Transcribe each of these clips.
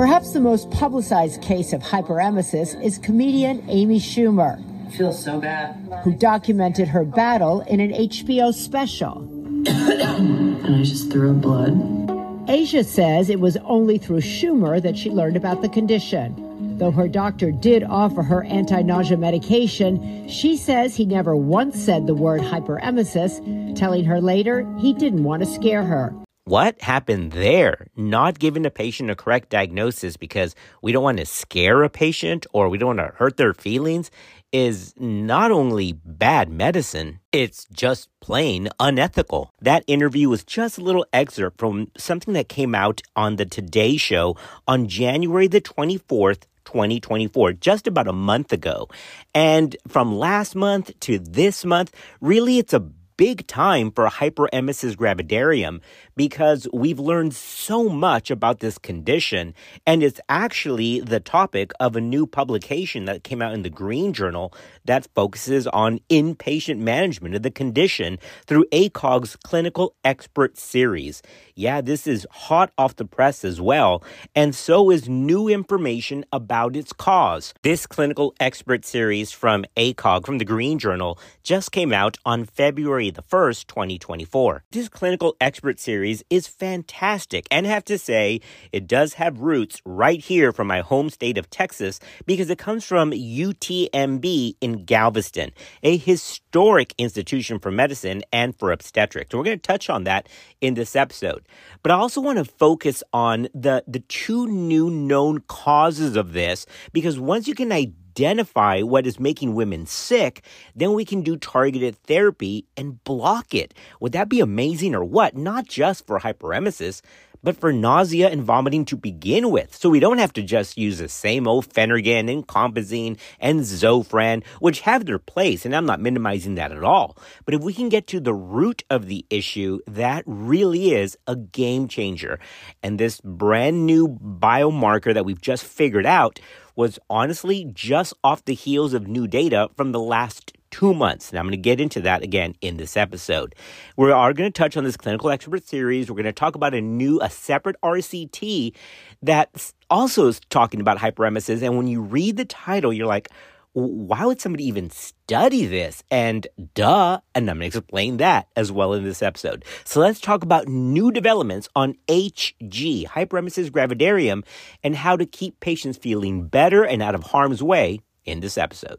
Perhaps the most publicized case of hyperemesis is comedian Amy Schumer. I feel so bad. Who documented her battle in an HBO special. and I just threw up blood. Asia says it was only through Schumer that she learned about the condition. Though her doctor did offer her anti nausea medication, she says he never once said the word hyperemesis, telling her later he didn't want to scare her. What happened there? Not giving a patient a correct diagnosis because we don't want to scare a patient or we don't want to hurt their feelings is not only bad medicine, it's just plain unethical. That interview was just a little excerpt from something that came out on the Today Show on January the 24th, 2024, just about a month ago. And from last month to this month, really it's a big time for hyperemesis gravidarum because we've learned so much about this condition and it's actually the topic of a new publication that came out in the Green Journal that focuses on inpatient management of the condition through ACOG's clinical expert series. Yeah, this is hot off the press as well, and so is new information about its cause. This clinical expert series from ACOG, from the Green Journal, just came out on February the 1st, 2024. This clinical expert series is fantastic, and have to say, it does have roots right here from my home state of Texas because it comes from UTMB in Galveston, a historic institution for medicine and for obstetrics. So we're going to touch on that in this episode. But I also want to focus on the, the two new known causes of this because once you can identify what is making women sick, then we can do targeted therapy and block it. Would that be amazing or what? Not just for hyperemesis, but for nausea and vomiting to begin with. So we don't have to just use the same old Phenergan and Compazine and Zofran, which have their place, and I'm not minimizing that at all. But if we can get to the root of the issue, that really is a game changer. And this brand new biomarker that we've just figured out was honestly just off the heels of new data from the last two months. And I'm going to get into that again in this episode. We are going to touch on this clinical expert series. We're going to talk about a new, a separate RCT that also is talking about hyperemesis. And when you read the title, you're like, why would somebody even study this? And duh, and I'm going to explain that as well in this episode. So let's talk about new developments on HG, hyperemesis gravidarum, and how to keep patients feeling better and out of harm's way in this episode.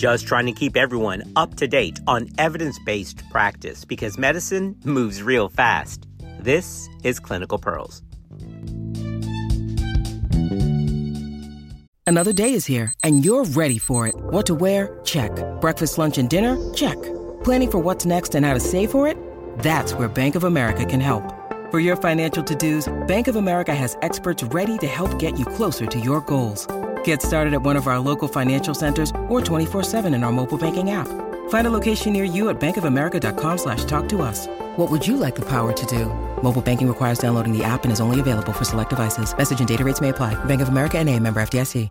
Just trying to keep everyone up to date on evidence based practice because medicine moves real fast. This is Clinical Pearls. Another day is here and you're ready for it. What to wear? Check. Breakfast, lunch, and dinner? Check. Planning for what's next and how to save for it? That's where Bank of America can help. For your financial to dos, Bank of America has experts ready to help get you closer to your goals. Get started at one of our local financial centers or 24-7 in our mobile banking app. Find a location near you at bankofamerica.com slash talk to us. What would you like the power to do? Mobile banking requires downloading the app and is only available for select devices. Message and data rates may apply. Bank of America and a member FDIC.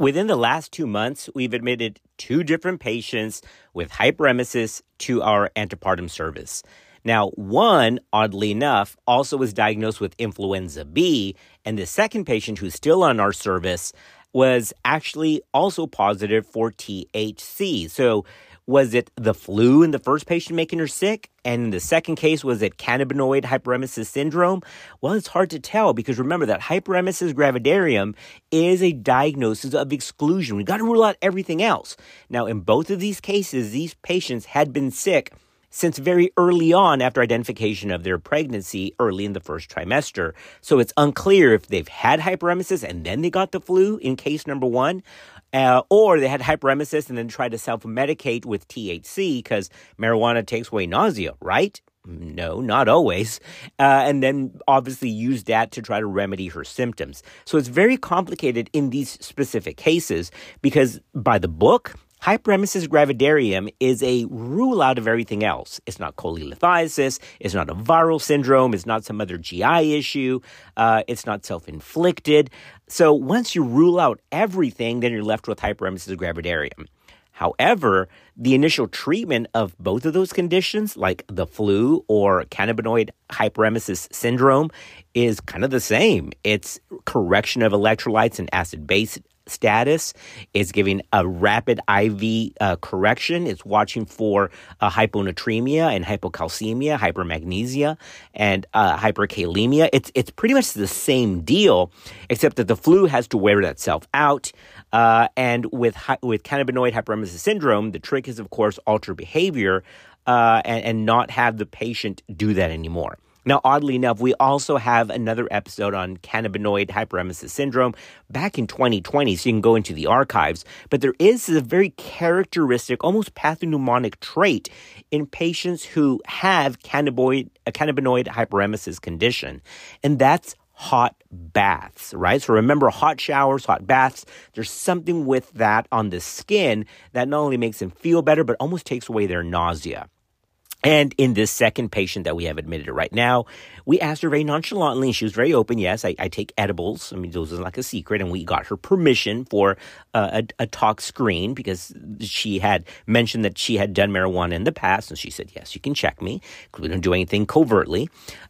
Within the last two months, we've admitted two different patients with hyperemesis to our antepartum service. Now, one, oddly enough, also was diagnosed with influenza B, and the second patient who's still on our service was actually also positive for THC. So, was it the flu in the first patient making her sick? And in the second case, was it cannabinoid hyperemesis syndrome? Well, it's hard to tell because remember that hyperemesis gravidarum is a diagnosis of exclusion. We got to rule out everything else. Now, in both of these cases, these patients had been sick since very early on after identification of their pregnancy early in the first trimester. So it's unclear if they've had hyperemesis and then they got the flu in case number one. Uh, or they had hyperemesis and then tried to self medicate with THC because marijuana takes away nausea, right? No, not always. Uh, and then obviously use that to try to remedy her symptoms. So it's very complicated in these specific cases because by the book, Hyperemesis gravidarum is a rule out of everything else. It's not cholelithiasis. It's not a viral syndrome. It's not some other GI issue. Uh, it's not self inflicted. So once you rule out everything, then you're left with hyperemesis gravidarum. However, the initial treatment of both of those conditions, like the flu or cannabinoid hyperemesis syndrome, is kind of the same. It's correction of electrolytes and acid base status. It's giving a rapid IV uh, correction. It's watching for uh, hyponatremia and hypocalcemia, hypermagnesia, and uh, hyperkalemia. It's it's pretty much the same deal, except that the flu has to wear itself out. Uh, and with with cannabinoid hyperemesis syndrome, the trick is, of course, alter behavior uh, and, and not have the patient do that anymore. Now, oddly enough, we also have another episode on cannabinoid hyperemesis syndrome back in 2020, so you can go into the archives. But there is a very characteristic, almost pathognomonic trait in patients who have cannabinoid, a cannabinoid hyperemesis condition, and that's hot baths, right? So remember hot showers, hot baths. There's something with that on the skin that not only makes them feel better, but almost takes away their nausea. And in this second patient that we have admitted right now, we asked her very nonchalantly, and she was very open. Yes, I, I take edibles. I mean, those are like a secret. And we got her permission for uh, a, a, tox screen because she had mentioned that she had done marijuana in the past. And she said, Yes, you can check me because we don't do anything covertly.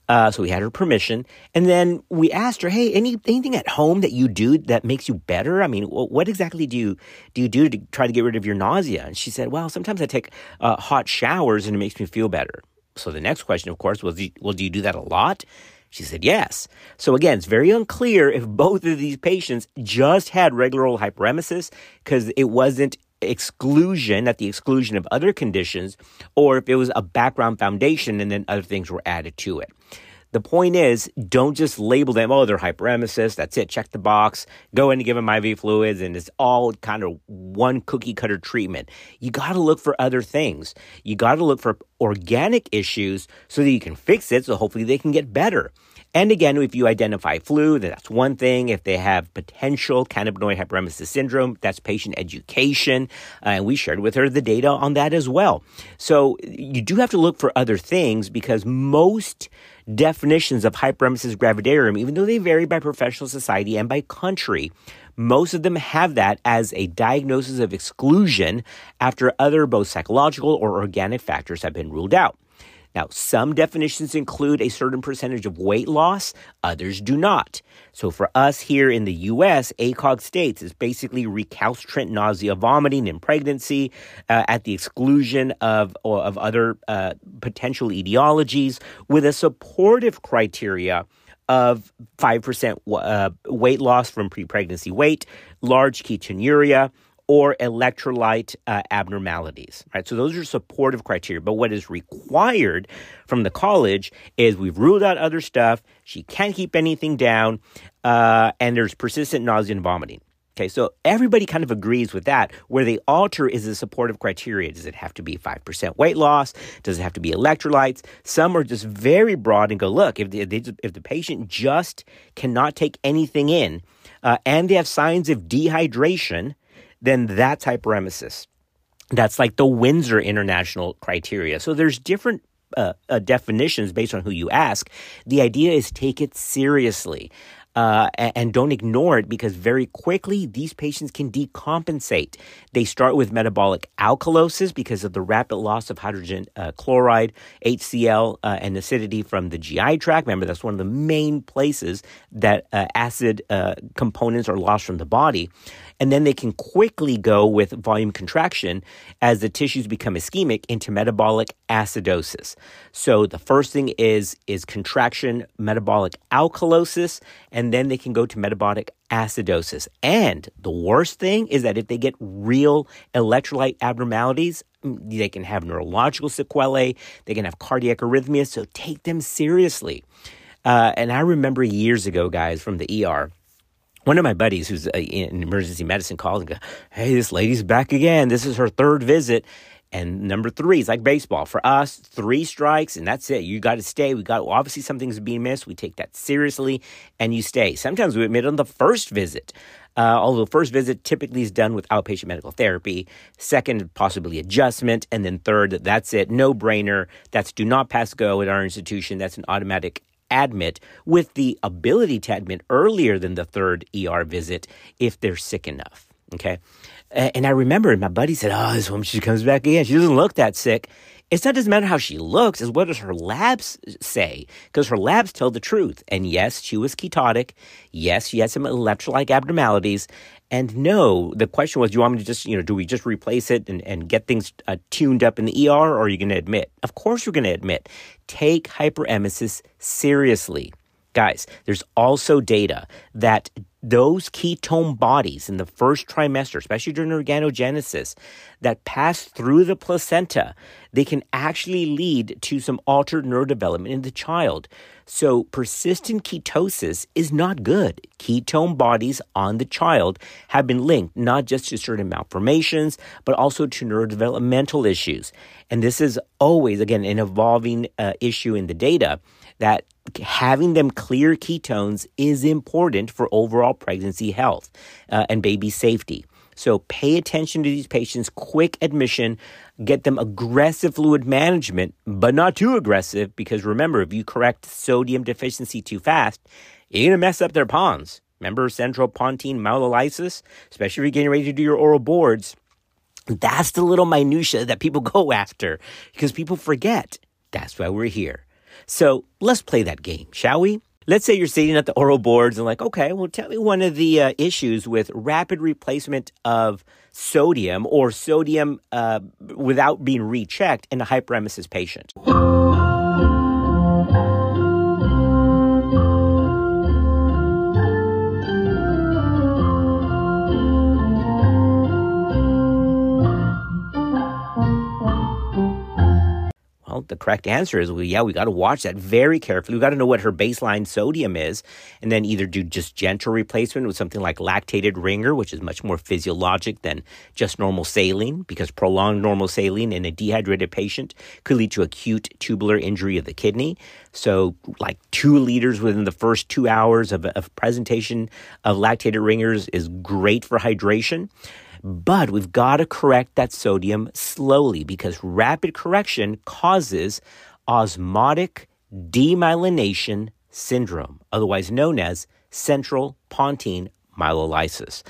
Uh, so we had her permission. And then we asked her, Hey, any, anything at home that you do that makes you better? I mean, what exactly do you, do you do to try to get rid of your nausea? And she said, Well, sometimes I take uh, hot showers and it makes me feel better. So the next question, of course, was, well, do you do that a lot? She said yes. So again, it's very unclear if both of these patients just had regular old hyperemesis because it wasn't exclusion at the exclusion of other conditions or if it was a background foundation and then other things were added to it. The point is, don't just label them, oh, they're hyperemesis. That's it. Check the box. Go in and give them IV fluids. And it's all kind of one cookie cutter treatment. You got to look for other things. You got to look for organic issues so that you can fix it. So hopefully they can get better. And again, if you identify flu, that's one thing. If they have potential cannabinoid hyperemesis syndrome, that's patient education. Uh, and we shared with her the data on that as well. So you do have to look for other things because most definitions of hyperemesis gravidarum, even though they vary by professional society and by country, most of them have that as a diagnosis of exclusion after other both psychological or organic factors have been ruled out. Now, some definitions include a certain percentage of weight loss, others do not. So for us here in the US, ACOG states is basically recalcitrant nausea, vomiting in pregnancy uh, at the exclusion of, of other uh, potential etiologies with a supportive criteria of 5% uh, weight loss from pre pregnancy weight, large ketonuria, or electrolyte uh, abnormalities, right? So those are supportive criteria. But what is required from the college is we've ruled out other stuff. She can't keep anything down, uh, and there's persistent nausea and vomiting. Okay, so everybody kind of agrees with that. Where they alter is the supportive criteria. Does it have to be 5% weight loss? Does it have to be electrolytes? Some are just very broad and go, look, if the, if the patient just cannot take anything in uh, and they have signs of dehydration, then that's hyperemesis. That's like the Windsor International criteria. So there's different uh, uh, definitions based on who you ask. The idea is take it seriously. Uh, and don't ignore it because very quickly these patients can decompensate. They start with metabolic alkalosis because of the rapid loss of hydrogen uh, chloride, HCl, uh, and acidity from the GI tract. Remember, that's one of the main places that uh, acid uh, components are lost from the body and then they can quickly go with volume contraction as the tissues become ischemic into metabolic acidosis. So the first thing is is contraction metabolic alkalosis and then they can go to metabolic acidosis. And the worst thing is that if they get real electrolyte abnormalities, mm, they can have neurological sequelae, they can have cardiac arrhythmias, so take them seriously. Uh, and I remember years ago, guys, from the ER, one of my buddies who's in emergency medicine called and go, Hey, this lady's back again. This is her third visit. And number three is like baseball. For us, three strikes and that's it. You got to stay. We got, well, obviously something's being missed. We take that seriously and you stay. Sometimes we admit on the first visit. Uh, although first visit typically is done with outpatient medical therapy. Second, possibly adjustment. And then third, that's it. No brainer. That's do not pass go at our institution. That's an automatic admit with the ability to admit earlier than the third ER visit if they're sick enough. Okay. And I remember my buddy said, Oh, this woman, she comes back again. She doesn't look that sick. It's not doesn't matter how she looks, is what does her labs say? Because her labs tell the truth. And yes, she was ketotic. Yes, she had some electrolyte abnormalities. And no, the question was, do you want me to just, you know, do we just replace it and, and get things uh, tuned up in the ER or are you going to admit? Of course, you're going to admit. Take hyperemesis seriously. Guys, there's also data that those ketone bodies in the first trimester, especially during organogenesis, that pass through the placenta, they can actually lead to some altered neurodevelopment in the child. So, persistent ketosis is not good. Ketone bodies on the child have been linked not just to certain malformations, but also to neurodevelopmental issues. And this is always, again, an evolving uh, issue in the data that having them clear ketones is important for overall pregnancy health uh, and baby safety. So pay attention to these patients, quick admission, get them aggressive fluid management, but not too aggressive because remember, if you correct sodium deficiency too fast, you're going to mess up their pons. Remember central pontine myelolysis, especially if you're getting ready to do your oral boards. That's the little minutia that people go after because people forget. That's why we're here. So let's play that game, shall we? Let's say you're sitting at the oral boards and like, okay, well, tell me one of the uh, issues with rapid replacement of sodium or sodium uh, without being rechecked in a hyperemesis patient. The correct answer is, well, yeah, we got to watch that very carefully. We got to know what her baseline sodium is, and then either do just gentle replacement with something like lactated ringer, which is much more physiologic than just normal saline, because prolonged normal saline in a dehydrated patient could lead to acute tubular injury of the kidney. So, like two liters within the first two hours of, of presentation of lactated ringers is great for hydration. But we've got to correct that sodium slowly because rapid correction causes osmotic demyelination syndrome, otherwise known as central pontine myelolysis.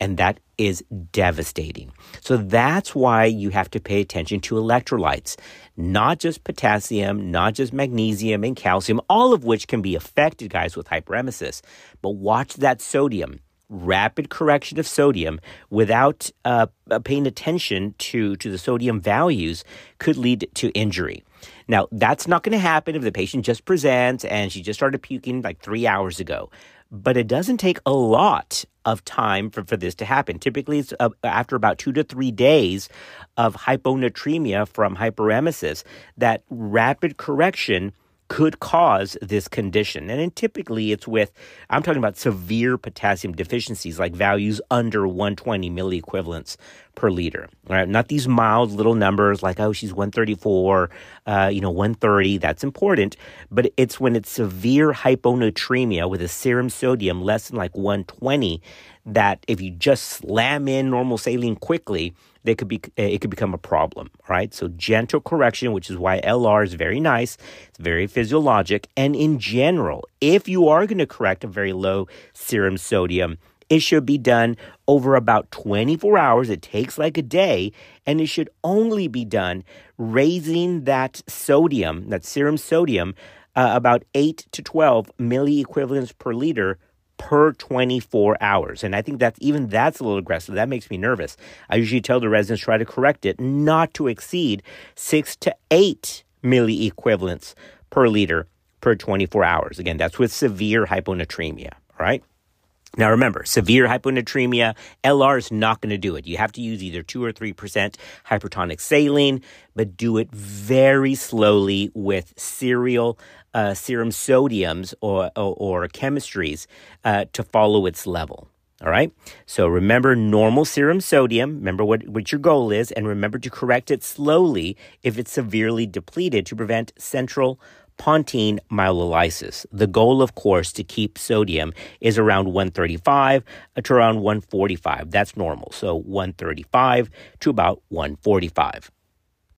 And that is devastating. So that's why you have to pay attention to electrolytes, not just potassium, not just magnesium and calcium, all of which can be affected, guys, with hyperemesis. But watch that sodium rapid correction of sodium without uh, uh, paying attention to, to the sodium values could lead to injury. Now, that's not going to happen if the patient just presents and she just started puking like three hours ago. But it doesn't take a lot of time for, for this to happen. Typically, it's uh, after about two to three days of hyponatremia from hyperemesis that rapid correction could cause this condition. And typically it's with, I'm talking about severe potassium deficiencies, like values under 120 milliequivalents per liter. Right? Not these mild little numbers like, oh, she's 134, uh, you know, 130. That's important. But it's when it's severe hyponatremia with a serum sodium less than like 120 that if you just slam in normal saline quickly, they could be it could become a problem, right? So gentle correction, which is why LR is very nice, it's very physiologic, and in general, if you are going to correct a very low serum sodium, it should be done over about 24 hours. It takes like a day, and it should only be done raising that sodium, that serum sodium, uh, about 8 to 12 milliequivalents per liter per 24 hours. And I think that's even that's a little aggressive. That makes me nervous. I usually tell the residents try to correct it not to exceed six to eight milliequivalents per liter per 24 hours. Again, that's with severe hyponatremia, right? Now remember, severe hyponatremia, LR is not going to do it. You have to use either 2 or 3% hypertonic saline, but do it very slowly with serial uh, serum sodiums or, or, or chemistries uh, to follow its level. All right. So remember normal serum sodium. Remember what, what your goal is, and remember to correct it slowly if it's severely depleted to prevent central pontine myelolysis. The goal, of course, to keep sodium is around 135 to around 145. That's normal. So 135 to about 145.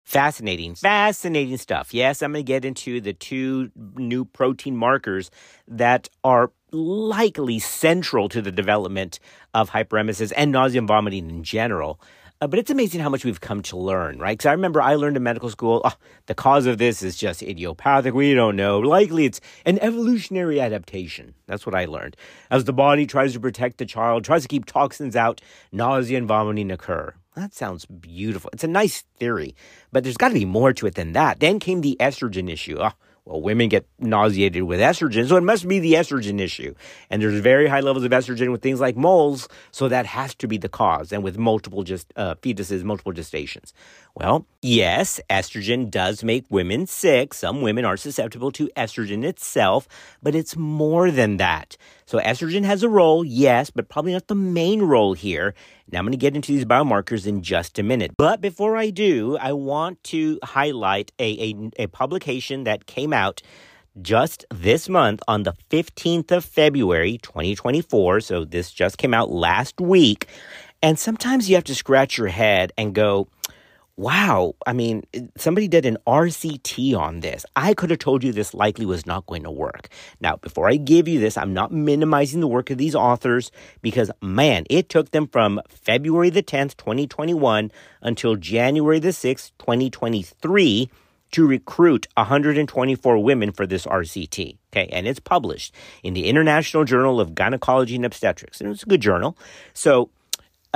Fascinating, fascinating stuff. Yes, I'm going to get into the two new protein markers that are likely central to the development of hyperemesis and nausea and vomiting in general. Uh, but it's amazing how much we've come to learn, right? Because I remember I learned in medical school, oh, the cause of this is just idiopathic. We don't know. Likely it's an evolutionary adaptation. That's what I learned. As the body tries to protect the child, tries to keep toxins out, nausea and vomiting occur. That sounds beautiful. It's a nice theory, but there's got to be more to it than that. Then came the estrogen issue. Oh, well, women get nauseated with estrogen, so it must be the estrogen issue. And there's very high levels of estrogen with things like moles, so that has to be the cause. And with multiple just uh, fetuses, multiple gestations. Well, yes, estrogen does make women sick. Some women are susceptible to estrogen itself, but it's more than that. So estrogen has a role, yes, but probably not the main role here. Now I'm going to get into these biomarkers in just a minute. But before I do, I want to highlight a, a, a publication that came out just this month on the 15th of February, 2024. So this just came out last week. And sometimes you have to scratch your head and go, wow, I mean, somebody did an RCT on this. I could have told you this likely was not going to work. Now, before I give you this, I'm not minimizing the work of these authors because, man, it took them from February the 10th, 2021 until January the 6th, 2023 to recruit 124 women for this RCT. Okay, and it's published in the International Journal of Gynecology and Obstetrics. And it's a good journal. So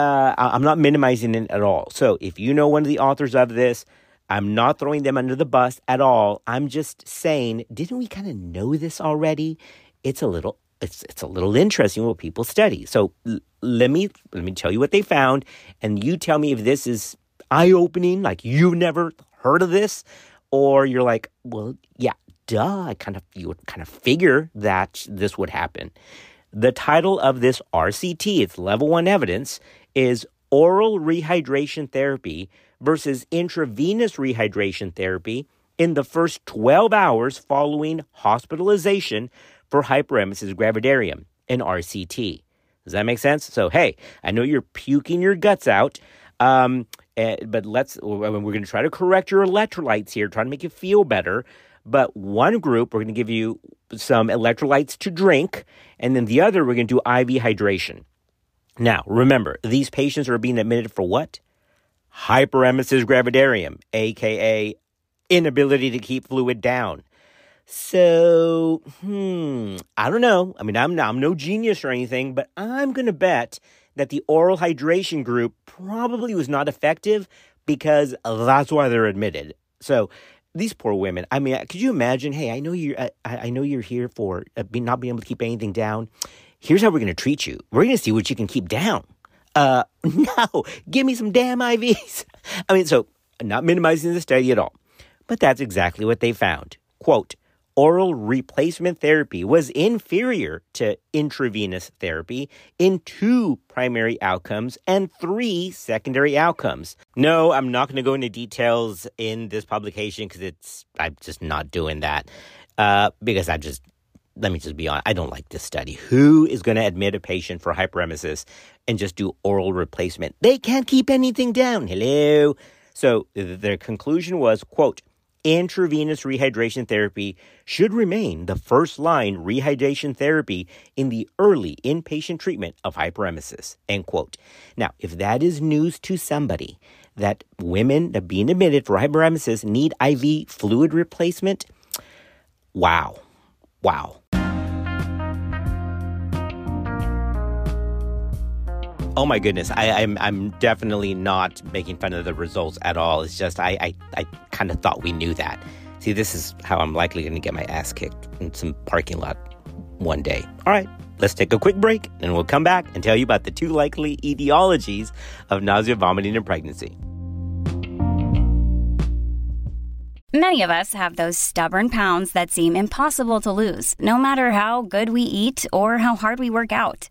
uh, I'm not minimizing it at all. So if you know one of the authors of this, I'm not throwing them under the bus at all. I'm just saying, didn't we kind of know this already? It's a little it's it's a little interesting what people study. So l- let me let me tell you what they found, and you tell me if this is eye opening, like you've never heard of this, or you're like, well, yeah, duh. I kind of you would kind of figure that this would happen. The title of this RCT, it's level one evidence, is oral rehydration therapy versus intravenous rehydration therapy in the first 12 hours following hospitalization for hyperemesis gravidarum, an RCT. Does that make sense? So, hey, I know you're puking your guts out, um, uh, but let's, we're going to try to correct your electrolytes here, try to make you feel better. But one group, we're going to give you some electrolytes to drink, and then the other, we're going to do IV hydration. Now, remember, these patients are being admitted for what? Hyperemesis gravidarum, aka inability to keep fluid down. So, hmm, I don't know. I mean, I'm, I'm no genius or anything, but I'm going to bet that the oral hydration group probably was not effective because that's why they're admitted. So, these poor women. I mean, could you imagine? Hey, I know you're. I, I know you're here for uh, not being able to keep anything down here's how we're going to treat you. We're going to see what you can keep down. Uh, no, give me some damn IVs. I mean, so not minimizing the study at all, but that's exactly what they found. Quote, oral replacement therapy was inferior to intravenous therapy in two primary outcomes and three secondary outcomes. No, I'm not going to go into details in this publication because it's I'm just not doing that uh, because I just let me just be honest, I don't like this study. Who is going to admit a patient for hyperemesis and just do oral replacement? They can't keep anything down. Hello. So their conclusion was, quote, intravenous rehydration therapy should remain the first line rehydration therapy in the early inpatient treatment of hyperemesis, end quote. Now, if that is news to somebody that women that being admitted for hyperemesis need IV fluid replacement, wow. Wow. Oh my goodness, I, am I'm, I'm definitely not making fun of the results at all. It's just I I, I kind of thought we knew that. See, this is how I'm likely going to get my ass kicked in some parking lot one day. All right, let's take a quick break, and we'll come back and tell you about the two likely etiologies of nausea, vomiting, and pregnancy. Many of us have those stubborn pounds that seem impossible to lose, no matter how good we eat or how hard we work out.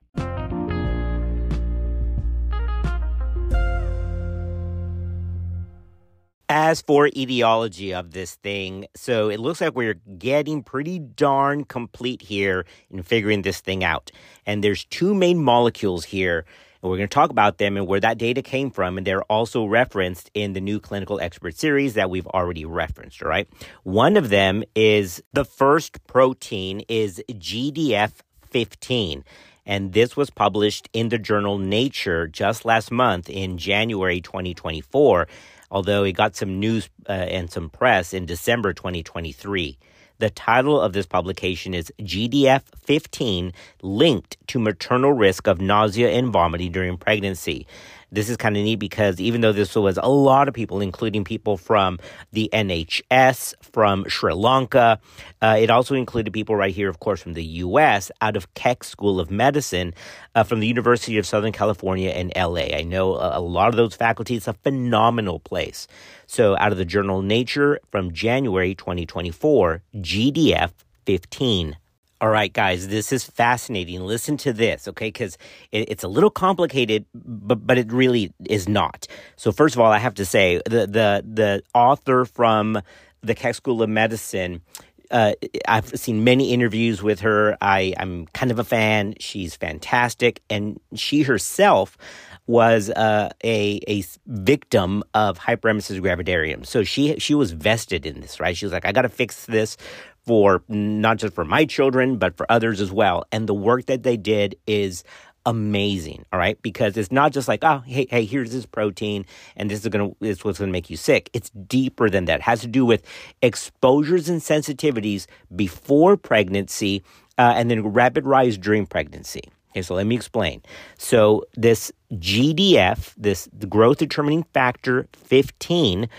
As for etiology of this thing, so it looks like we're getting pretty darn complete here in figuring this thing out. And there's two main molecules here, and we're going to talk about them and where that data came from. And they're also referenced in the new clinical expert series that we've already referenced. Right. One of them is the first protein is GDF 15. And this was published in the journal Nature just last month in January 2024 although it got some news uh, and some press in December 2023. The title of this publication is GDF 15 Linked to Maternal Risk of Nausea and Vomiting During Pregnancy. This is kind of neat because even though this was a lot of people, including people from the NHS, from Sri Lanka, uh, it also included people right here, of course, from the U.S., out of Keck School of Medicine, uh, from the University of Southern California in L.A. I know a, a lot of those faculty. It's a phenomenal place. So, out of the journal Nature from January 2024, GDF 15. All right, guys, this is fascinating. Listen to this, okay? Because it, it's a little complicated, but but it really is not. So first of all, I have to say the the the author from the Keck School of Medicine. Uh, I've seen many interviews with her. I, I'm kind of a fan. She's fantastic, and she herself was uh, a a victim of hyperemesis gravidarum. So she she was vested in this, right? She was like, I got to fix this for not just for my children, but for others as well. And the work that they did is amazing. All right. Because it's not just like, oh, hey, hey, here's this protein and this is to, this what's to make you sick. It's deeper than that. It has to do with exposures and sensitivities before pregnancy uh, and then rapid rise during pregnancy. Okay, so let me explain. So this GDF, this growth determining factor 15,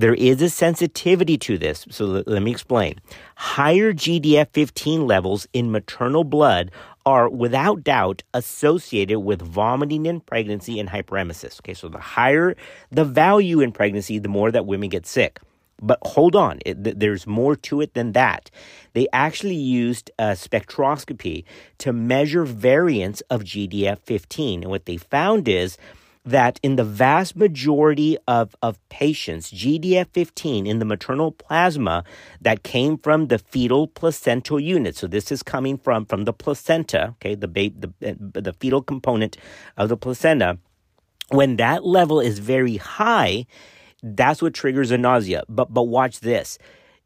there is a sensitivity to this. So let, let me explain. Higher GDF 15 levels in maternal blood are without doubt associated with vomiting in pregnancy and hyperemesis. Okay, so the higher the value in pregnancy, the more that women get sick. But hold on, it, there's more to it than that. They actually used spectroscopy to measure variants of GDF 15. And what they found is that in the vast majority of, of patients, GDF 15 in the maternal plasma that came from the fetal placental unit. So this is coming from, from the placenta, okay, the, ba- the, uh, the fetal component of the placenta. When that level is very high, that's what triggers a nausea. But, but watch this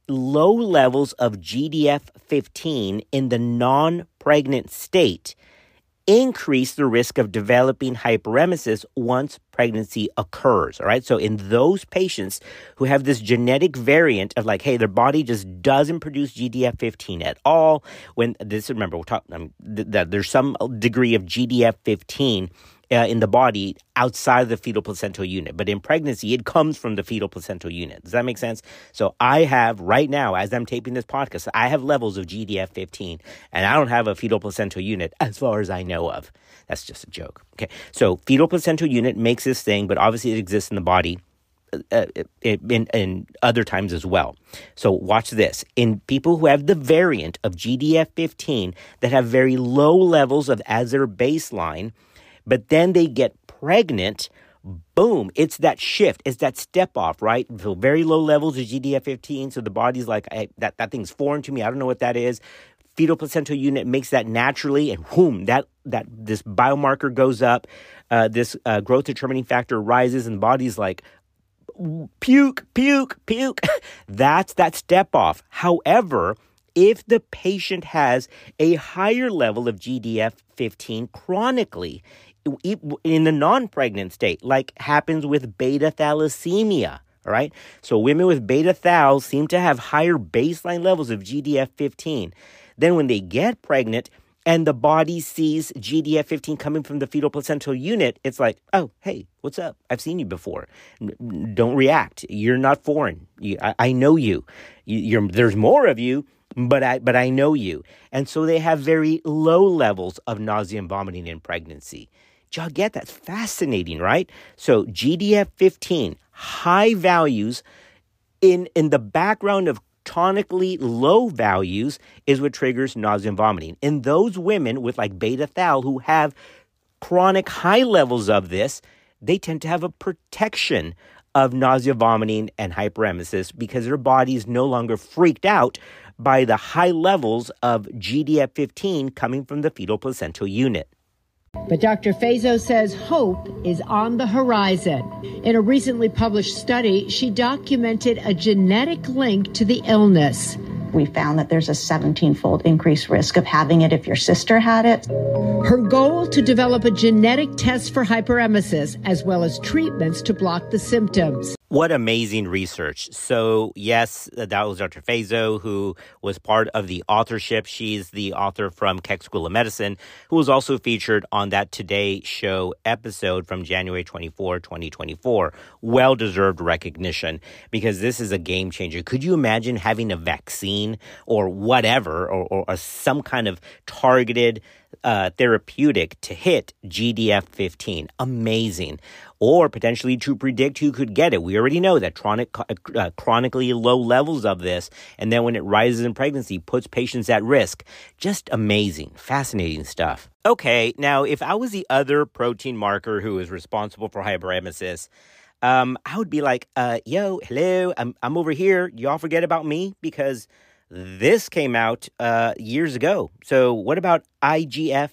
low levels of GDF 15 in the non pregnant state increase the risk of developing hyperemesis once pregnancy occurs. All right. So in those patients who have this genetic variant of like, hey, their body just doesn't produce GDF 15 at all. When this, remember, we're talking, um, th- there's some degree of GDF 15 uh, in the body outside of the fetal placental unit. But in pregnancy, it comes from the fetal placental unit. Does that make sense? So I have right now, as I'm taping this podcast, I have levels of GDF 15, and I don't have a fetal placental unit as far as I know of. That's just a joke. Okay. So fetal placental unit makes this thing, but obviously it exists in the body. Uh, uh in, in other times as well. So, watch this. In people who have the variant of GDF 15 that have very low levels of as their baseline, but then they get pregnant. Boom, it's that shift, it's that step off, right? So very low levels of GDF 15. So the body's like, that, that thing's foreign to me. I don't know what that is. Fetal placental unit makes that naturally, and boom, that, that this biomarker goes up. Uh, this uh, growth determining factor rises, and the body's like, puke, puke, puke. That's that step off. However, if the patient has a higher level of GDF 15 chronically, in the non pregnant state, like happens with beta thalassemia. All right. So women with beta thal seem to have higher baseline levels of GDF 15. Then when they get pregnant and the body sees GDF 15 coming from the fetal placental unit, it's like, oh, hey, what's up? I've seen you before. Don't react. You're not foreign. You, I, I, know you. you there's more of you, but I, but I know you. And so they have very low levels of nausea and vomiting in pregnancy y'all get that's fascinating, right? So GDF 15, high values in in the background of tonically low values is what triggers nausea and vomiting. In those women with like beta thal who have chronic high levels of this, they tend to have a protection of nausea, vomiting, and hyperemesis because their body is no longer freaked out by the high levels of GDF 15 coming from the fetal placental unit. But Dr. Fejzo says hope is on the horizon. In a recently published study, she documented a genetic link to the illness. We found that there's a 17 fold increased risk of having it if your sister had it. Her goal to develop a genetic test for hyperemesis as well as treatments to block the symptoms. What amazing research. So, yes, that was Dr. Fejzo, who was part of the authorship. She's the author from Keck School of Medicine, who was also featured on that Today Show episode from January 24, 2024. Well deserved recognition because this is a game changer. Could you imagine having a vaccine or whatever, or, or, or some kind of targeted uh, therapeutic to hit GDF 15. Amazing. Or potentially to predict who could get it. We already know that chronic, uh, chronically low levels of this, and then when it rises in pregnancy, puts patients at risk. Just amazing, fascinating stuff. Okay, now if I was the other protein marker who is responsible for hyperemesis, um, I would be like, uh, yo, hello, I'm, I'm over here. Y'all forget about me because this came out uh, years ago. So, what about IGF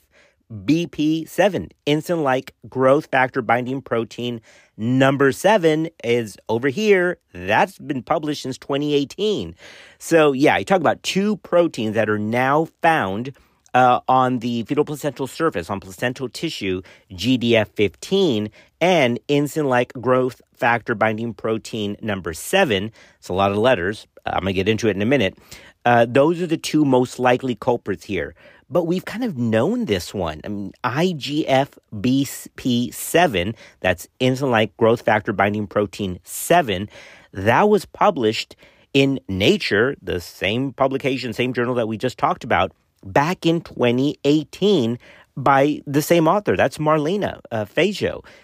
BP7, insulin like growth factor binding protein number seven is over here. That's been published since 2018. So, yeah, you talk about two proteins that are now found uh, on the fetal placental surface, on placental tissue, GDF15, and insulin like growth factor binding protein number seven. It's a lot of letters. I'm going to get into it in a minute. Uh, those are the two most likely culprits here. But we've kind of known this one. I mean, IGF-BP7, that's insulin-like growth factor binding protein 7, that was published in Nature, the same publication, same journal that we just talked about, back in 2018 by the same author. That's Marlena uh.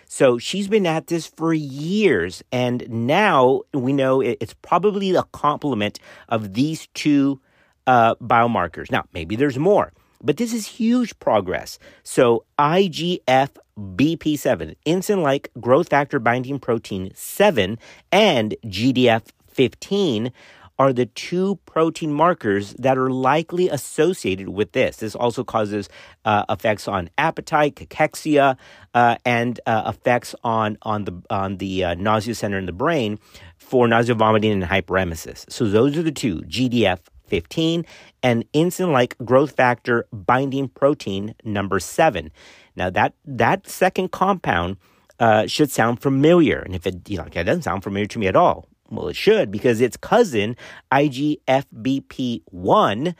So she's been at this for years. And now we know it's probably a complement of these two uh, biomarkers. Now, maybe there's more, but this is huge progress. So IGF BP7, insulin like growth factor binding protein 7, and GDF 15 are the two protein markers that are likely associated with this. This also causes uh, effects on appetite, cachexia, uh, and uh, effects on on the on the uh, nausea center in the brain for nausea, vomiting, and hyperemesis. So those are the two GDF 15 and insulin-like growth factor binding protein number seven. Now that that second compound. Uh, should sound familiar, and if it you know, it doesn't sound familiar to me at all, well, it should because its cousin, IGFBP1,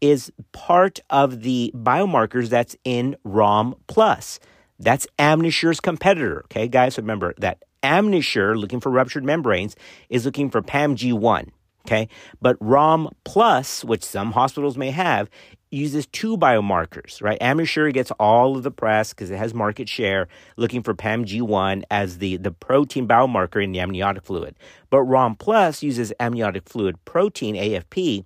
is part of the biomarkers that's in ROM plus. That's Amnisure's competitor. Okay, guys, remember that Amnisure, looking for ruptured membranes, is looking for PAMG1. Okay, but ROM plus, which some hospitals may have, uses two biomarkers, right? Amnisure gets all of the press because it has market share looking for PAMG1 as the, the protein biomarker in the amniotic fluid. But ROM Plus uses amniotic fluid protein, AFP,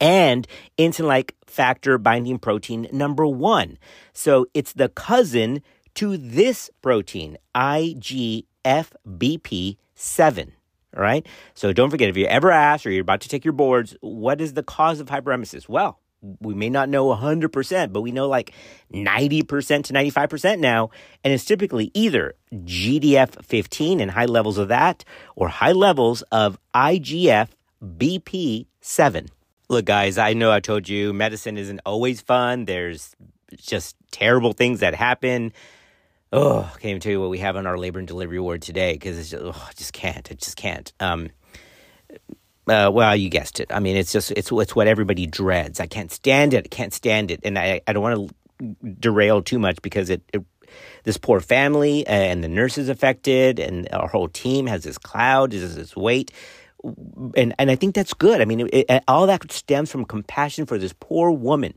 and insulin-like factor binding protein number one. So it's the cousin to this protein, IGFBP7. All right. So don't forget if you ever ask or you're about to take your boards, what is the cause of hyperemesis? Well, we may not know 100%, but we know like 90% to 95% now. And it's typically either GDF 15 and high levels of that or high levels of IGF BP 7. Look, guys, I know I told you medicine isn't always fun. There's just terrible things that happen. Oh, I can't even tell you what we have on our labor and delivery ward today because it's just, oh, I just can't. I just can't. Um, uh, well, you guessed it. I mean, it's just it's it's what everybody dreads. I can't stand it. I can't stand it, and I I don't want to derail too much because it, it this poor family and the nurses affected and our whole team has this cloud, has this weight, and and I think that's good. I mean, it, it, all that stems from compassion for this poor woman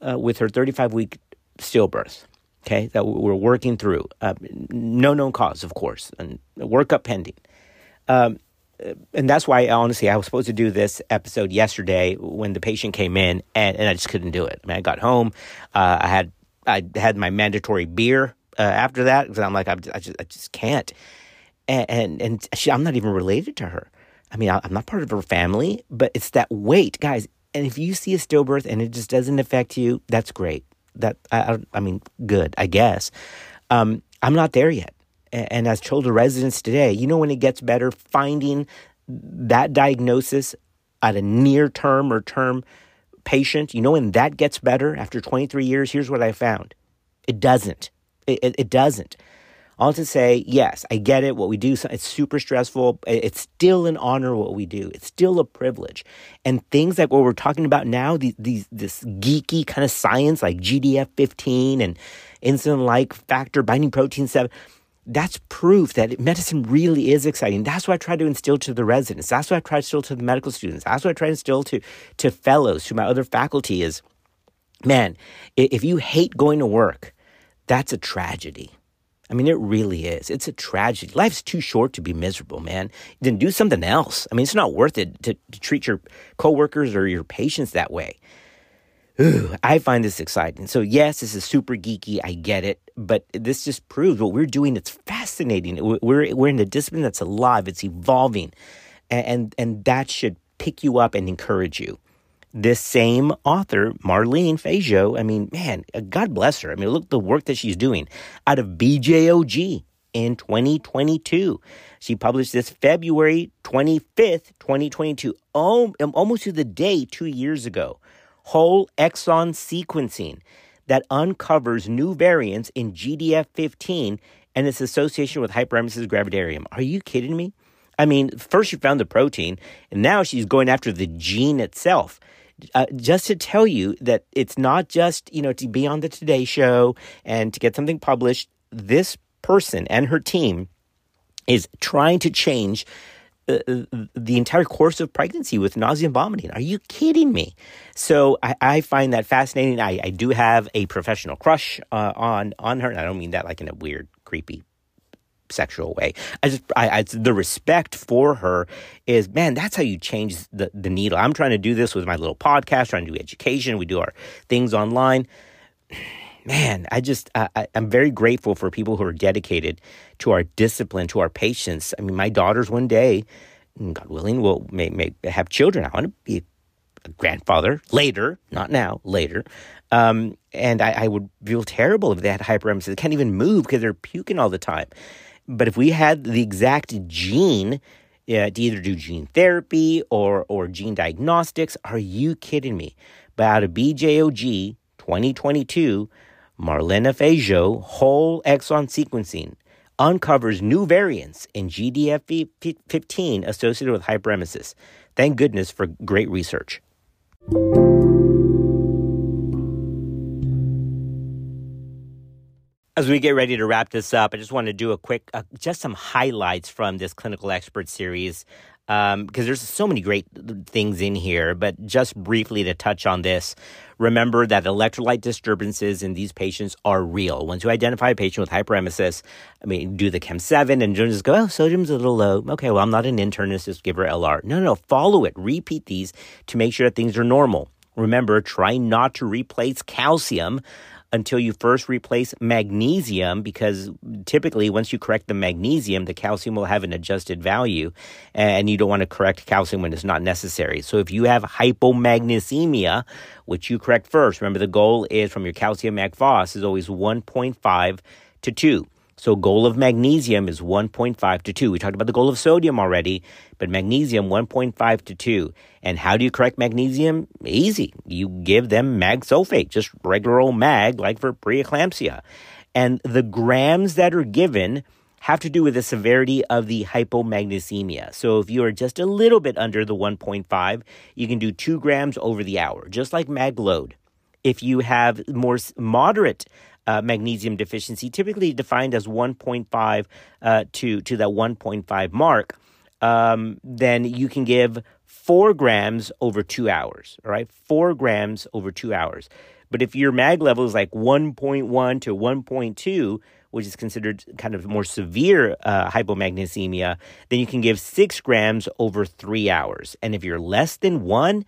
uh, with her 35 week stillbirth. Okay, that we're working through. Uh, no known cause, of course, and workup pending. Um, and that's why honestly I was supposed to do this episode yesterday when the patient came in and, and I just couldn't do it. I mean, I got home, uh, I had I had my mandatory beer uh, after that because I'm like I, I, just I just can't. and and, and she, I'm not even related to her. I mean, I'm not part of her family, but it's that weight, guys. And if you see a stillbirth and it just doesn't affect you, that's great. That I, I mean, good, I guess. Um, I'm not there yet. And, as children residents today, you know when it gets better, finding that diagnosis at a near term or term patient, you know when that gets better after 23 years? Here's what I found. It doesn't. It, it, it doesn't. All to say, yes, I get it. What we do, it's super stressful. It's still an honor what we do. It's still a privilege. And things like what we're talking about now, these, these this geeky kind of science like GDF 15 and insulin like factor, binding protein 7, that's proof that medicine really is exciting. That's what I try to instill to the residents. That's what I try to instill to the medical students. That's what I try to instill to, to fellows, to my other faculty is, man, if you hate going to work, that's a tragedy. I mean, it really is. It's a tragedy. Life's too short to be miserable, man. Then do something else. I mean, it's not worth it to, to treat your coworkers or your patients that way. Ooh, I find this exciting. So, yes, this is super geeky. I get it. But this just proves what we're doing. It's fascinating. We're, we're in a discipline that's alive, it's evolving. And, and, and that should pick you up and encourage you this same author, Marlene Fejzo, I mean, man, God bless her. I mean, look the work that she's doing out of BJOG in 2022. She published this February 25th, 2022, um, almost to the day two years ago. Whole exome sequencing that uncovers new variants in GDF15 and its association with hyperemesis gravidarum. Are you kidding me? I mean, first she found the protein, and now she's going after the gene itself uh, just to tell you that it's not just, you know, to be on the Today Show and to get something published. This person and her team is trying to change uh, the entire course of pregnancy with nausea and vomiting. Are you kidding me? So I, I find that fascinating. I, I, do have a professional crush uh, on on her, and I don't mean that like in a weird, creepy sexual way. I just, I, I, the respect for her is, man, that's how you change the, the needle. I'm trying to do this with my little podcast, trying to do education. We do our things online. Man, I just, I, I'm very grateful for people who are dedicated to our discipline, to our patients. I mean, my daughters one day, God willing, will may, may have children. I want to be a grandfather later, not now, later. Um, and I, I, would feel terrible if they had hyperemesis. They can't even move because they're puking all the time. But if we had the exact gene uh, to either do gene therapy or, or gene diagnostics, are you kidding me? But out of BJOG 2022, Marlena Fejzo whole exome sequencing uncovers new variants in GDF15 associated with hyperemesis. Thank goodness for great research. As we get ready to wrap this up, I just want to do a quick, uh, just some highlights from this clinical expert series um, because there's so many great things in here. But just briefly to touch on this, remember that electrolyte disturbances in these patients are real. Once you identify a patient with hyperemesis, I mean, do the Chem 7 and just go, oh, sodium's a little low. Okay, well, I'm not an internist, just give her LR. No, no, follow it. Repeat these to make sure that things are normal. Remember, try not to replace calcium until you first replace magnesium because typically once you correct the magnesium the calcium will have an adjusted value and you don't want to correct calcium when it's not necessary. So if you have hypomagnesemia which you correct first remember the goal is from your calcium mag is always 1.5 to 2 so goal of magnesium is 1.5 to 2. We talked about the goal of sodium already, but magnesium 1.5 to 2. And how do you correct magnesium? Easy. You give them mag sulfate, just regular old mag like for preeclampsia. And the grams that are given have to do with the severity of the hypomagnesemia. So if you are just a little bit under the 1.5, you can do 2 grams over the hour, just like mag load. If you have more moderate uh, magnesium deficiency, typically defined as 1.5 uh, to, to that 1.5 mark, um, then you can give four grams over two hours. All right, four grams over two hours. But if your mag level is like 1.1 to 1.2, which is considered kind of more severe uh, hypomagnesemia, then you can give six grams over three hours. And if you're less than one,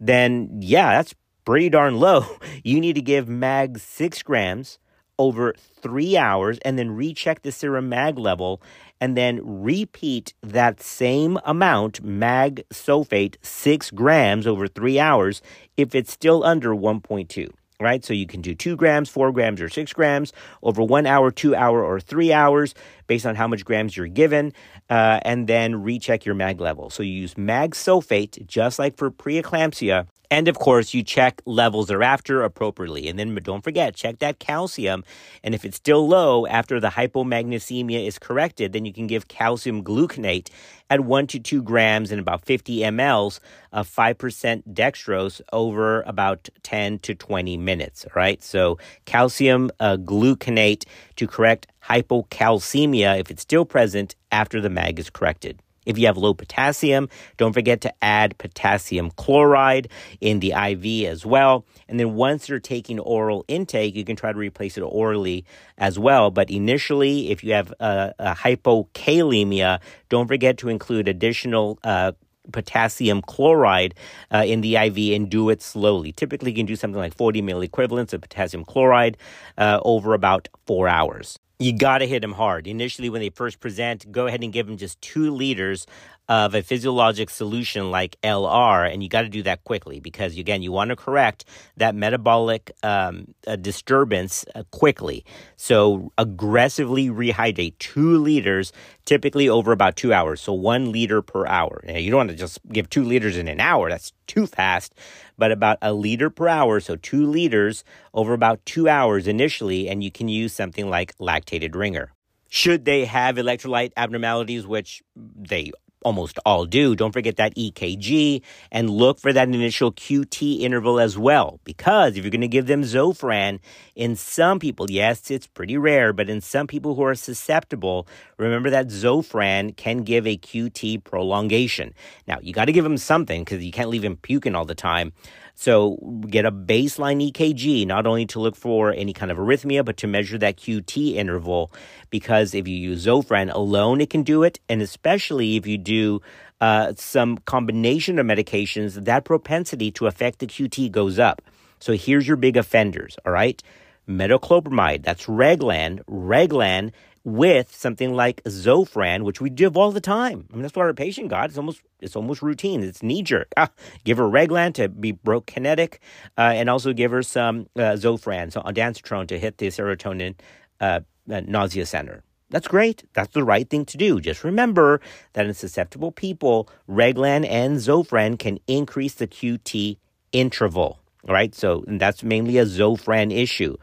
then yeah, that's pretty darn low. You need to give mag six grams over three hours and then recheck the serum mag level and then repeat that same amount, mag sulfate, six grams over three hours, if it's still under 1.2 right? So you can do two grams, four grams, or six grams over one hour, two hour, or three hours based on how much grams you're given, uh, and then recheck your mag level. So you use mag sulfate just like for preeclampsia and of course, you check levels thereafter appropriately. And then don't forget, check that calcium. And if it's still low after the hypomagnesemia is corrected, then you can give calcium gluconate at one to two grams and about 50 mLs of 5% dextrose over about 10 to 20 minutes. Right. So calcium uh, gluconate to correct hypocalcemia if it's still present after the MAG is corrected. If you have low potassium, don't forget to add potassium chloride in the IV as well. And then once you're taking oral intake, you can try to replace it orally as well. But initially, if you have a, a hypokalemia, don't forget to include additional uh, potassium chloride uh, in the IV and do it slowly. Typically, you can do something like 40 milliequivalents of potassium chloride uh, over about four hours you got to hit them hard. Initially, when they first present, go ahead and give them just two liters of a physiologic solution like LR, and you got to do that quickly because, again, you want to correct that metabolic um, uh, disturbance uh, quickly. So, aggressively rehydrate two liters, typically over about two hours. So, one liter per hour. Now, you don't want to just give two liters in an hour, that's too fast, but about a liter per hour. So, two liters over about two hours initially, and you can use something like lactated ringer. Should they have electrolyte abnormalities, which they almost all do, don't forget that EKG and look for that initial QT interval as well. Because if you're going to give them Zofran, in some people, yes, it's pretty rare, but in some people who are susceptible, remember that Zofran can give a QT prolongation. Now, you got to give them something because you can't leave them puking all the time. So get a baseline EKG, not only to look for any kind of arrhythmia, but to measure that QT interval. Because if you use Zofran alone, it can do it. And especially if you do uh, some combination of medications, that propensity to affect the QT goes up. So here's your big offenders, all right? Metoclopramide, that's Reglan. Reglan with something like Zofran, which we give all the time. I mean, that's what our patient got. It's almost it's almost routine. It's knee jerk. Ah, give her Reglan to be prokinetic, uh, and also give her some uh, Zofran, so ondansetron to hit the serotonin uh, uh, nausea center. That's great. That's the right thing to do. Just remember that in susceptible people, Reglan and Zofran can increase the QT interval. All right, so that's mainly a Zofran issue.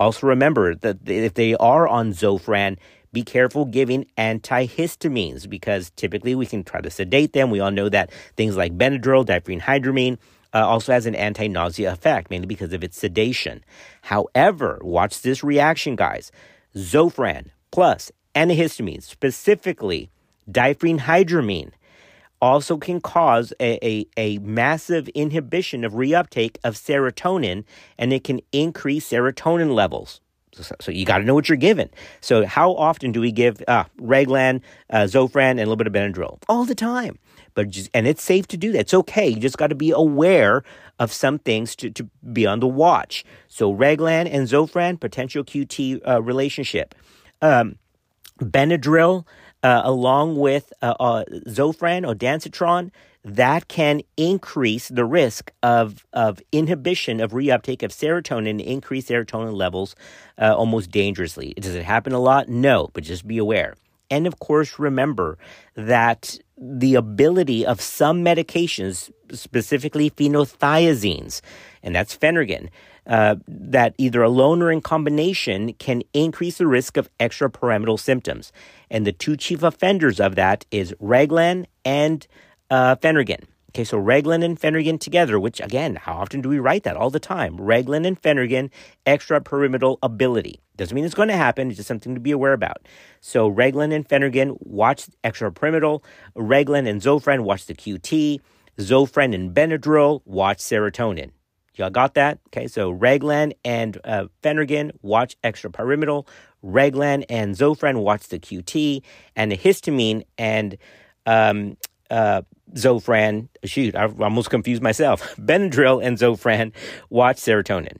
Also, remember that if they are on Zofran, be careful giving antihistamines because typically we can try to sedate them. We all know that things like Benadryl, diphenhydramine, uh, also has an anti nausea effect, mainly because of its sedation. However, watch this reaction, guys. Zofran plus antihistamines, specifically diphenhydramine, also can cause a, a, a, massive inhibition of reuptake of serotonin and it can increase serotonin levels. So, so you got to know what you're given. So how often do we give uh, Reglan, uh, Zofran, and a little bit of Benadryl? All the time. But just, and it's safe to do that. It's okay. You just got to be aware of some things to, to be on the watch. So Reglan and Zofran, potential QT uh, relationship. Um, Benadryl, uh, along with uh, uh, Zofran ondansetron, that can increase the risk of, of inhibition of reuptake of serotonin, increase serotonin levels uh, almost dangerously. Does it happen a lot? No, but just be aware. And of course, remember that the ability of some medications, specifically phenothiazines, and that's Phenergan, uh, that either alone or in combination can increase the risk of extrapyramidal symptoms. And the two chief offenders of that is Reglan and uh, Phenergan. Okay, so Reglan and Phenergan together, which again, how often do we write that? All the time. Reglan and Phenergan, extrapyramidal ability. Doesn't mean it's going to happen, it's just something to be aware about. So Reglan and Phenergan, watch extrapyramidal. Reglan and Zofran, watch the QT. Zofran and Benadryl, watch serotonin. Y'all got that? Okay, so Reglan and uh, Phenergan, watch extrapyramidal. Reglan and Zofran, watch the QT. Antihistamine and um, uh, Zofran, shoot, I almost confused myself. Benadryl and Zofran watch serotonin.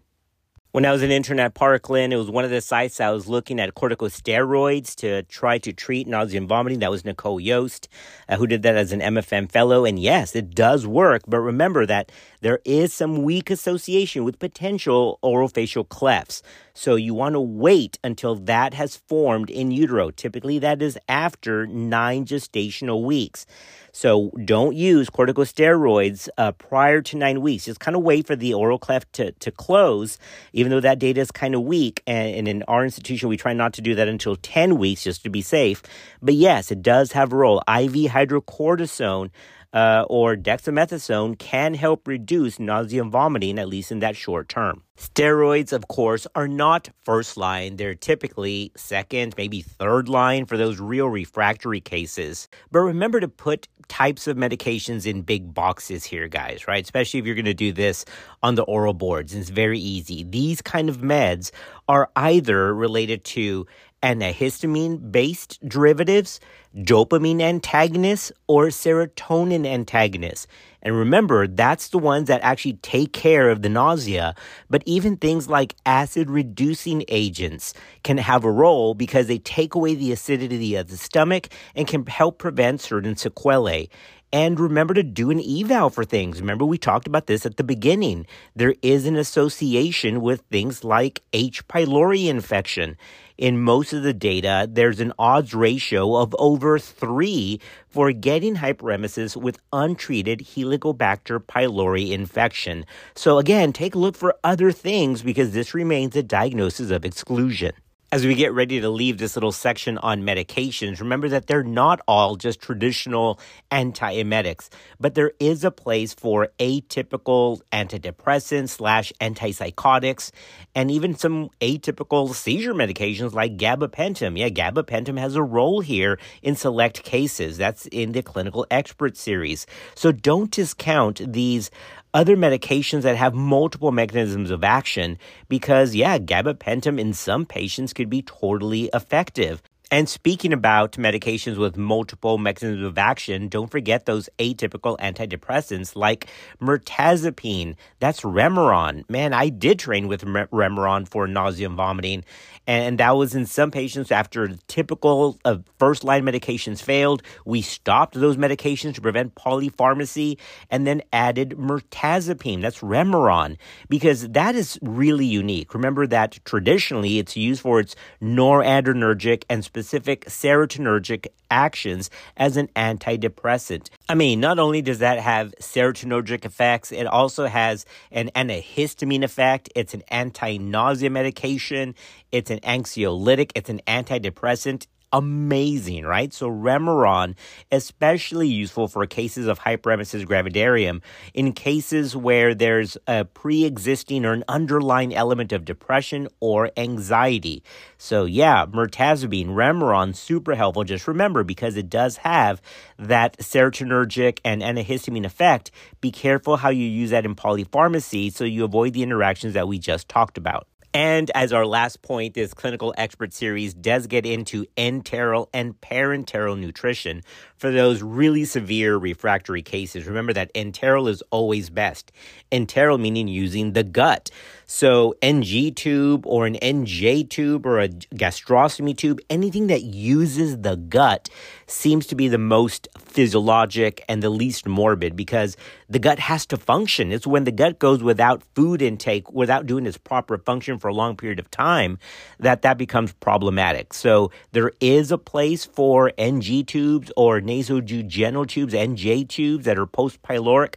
When I was an intern at Parkland, it was one of the sites I was looking at corticosteroids to try to treat nausea and vomiting. That was Nicole Yost, uh, who did that as an MFM fellow. And yes, it does work. But remember that there is some weak association with potential orofacial clefts. So you want to wait until that has formed in utero. Typically, that is after nine gestational weeks. So don't use corticosteroids uh, prior to nine weeks. Just kind of wait for the oral cleft to, to close, even though that data is kind of weak. And, and in our institution, we try not to do that until 10 weeks just to be safe. But yes, it does have a role. IV hydrocortisone uh, or dexamethasone can help reduce nausea and vomiting, at least in that short term. Steroids, of course, are not first line. They're typically second, maybe third line for those real refractory cases. But remember to put types of medications in big boxes here, guys, right? Especially if you're going to do this on the oral boards. It's very easy. These kind of meds are either related to antihistamine based derivatives, dopamine antagonists, or serotonin antagonists. And remember, that's the ones that actually take care of the nausea. But even things like acid reducing agents can have a role because they take away the acidity of the stomach and can help prevent certain sequelae. And remember to do an eval for things. Remember, we talked about this at the beginning. There is an association with things like H. pylori infection in most of the data, there's an odds ratio of over three for getting hyperemesis with untreated Helicobacter pylori infection. So again, take a look for other things because this remains a diagnosis of exclusion as we get ready to leave this little section on medications, remember that they're not all just traditional antiemetics, but there is a place for atypical antidepressants slash antipsychotics and even some atypical seizure medications like gabapentin. Yeah, gabapentin has a role here in select cases. That's in the clinical expert series. So don't discount these other medications that have multiple mechanisms of action because, yeah, gabapentin in some patients could be totally effective. And speaking about medications with multiple mechanisms of action, don't forget those atypical antidepressants like mirtazapine. That's Remeron. Man, I did train with Remeron for nausea and vomiting. And that was in some patients after typical uh, first line medications failed. We stopped those medications to prevent polypharmacy and then added mirtazapine. That's Remeron because that is really unique. Remember that traditionally it's used for its noradrenergic and specific specific serotonergic actions as an antidepressant. I mean, not only does that have serotonergic effects, it also has an antihistamine effect. It's an anti nausea medication. It's an anxiolytic. It's an antidepressant amazing, right? So Remeron, especially useful for cases of hyperemesis gravidarum, in cases where there's a pre-existing or an underlying element of depression or anxiety. So yeah, mirtazapine, Remeron, super helpful. Just remember, because it does have that serotonergic and antihistamine effect, be careful how you use that in polypharmacy so you avoid the interactions that we just talked about. And as our last point, this clinical expert series does get into enteral and parenteral nutrition for those really severe refractory cases. Remember that enteral is always best. Enteral meaning using the gut. So NG tube or an NJ tube or a gastrostomy tube, anything that uses the gut seems to be the most physiologic and the least morbid because the gut has to function. It's when the gut goes without food intake, without doing its proper function for a long period of time, that that becomes problematic. So there is a place for NG tubes or nasojejunal tubes, NJ tubes that are post pyloric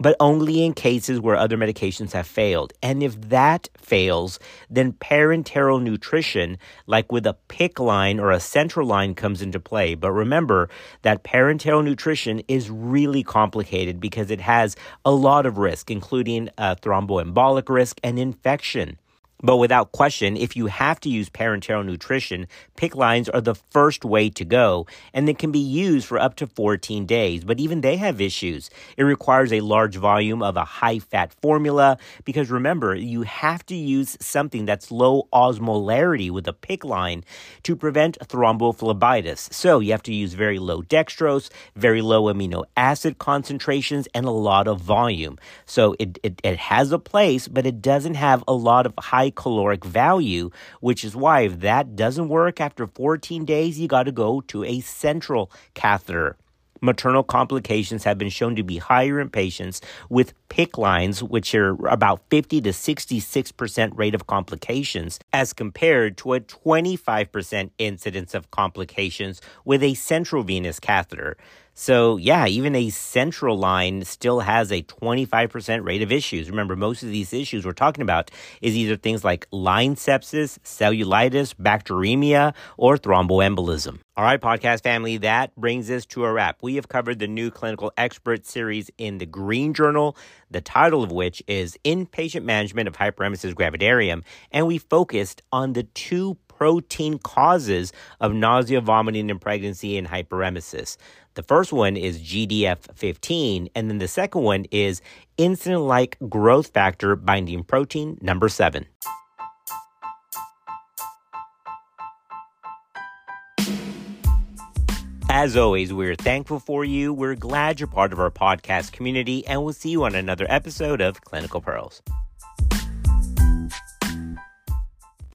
but only in cases where other medications have failed. And if that fails, then parenteral nutrition, like with a PICC line or a central line, comes into play. But remember that parenteral nutrition is really complicated because it has a lot of risk, including a thromboembolic risk and infection. But without question, if you have to use parenteral nutrition, PICC lines are the first way to go, and they can be used for up to 14 days. But even they have issues. It requires a large volume of a high fat formula because remember, you have to use something that's low osmolarity with a PICC line to prevent thrombophlebitis. So you have to use very low dextrose, very low amino acid concentrations, and a lot of volume. So it, it, it has a place, but it doesn't have a lot of high high caloric value, which is why if that doesn't work after 14 days, you got to go to a central catheter. Maternal complications have been shown to be higher in patients with PICC lines, which are about 50 to 66% rate of complications, as compared to a 25% incidence of complications with a central venous catheter. So, yeah, even a central line still has a 25% rate of issues. Remember, most of these issues we're talking about is either things like line sepsis, cellulitis, bacteremia, or thromboembolism. All right, podcast family, that brings us to a wrap. We have covered the new clinical expert series in the Green Journal, the title of which is Inpatient Management of Hyperemesis Gravidarum, and we focused on the two protein causes of nausea, vomiting, and pregnancy in hyperemesis. The first one is GDF 15, and then the second one is insulin like growth factor binding protein number seven. As always, we're thankful for you. We're glad you're part of our podcast community, and we'll see you on another episode of Clinical Pearls.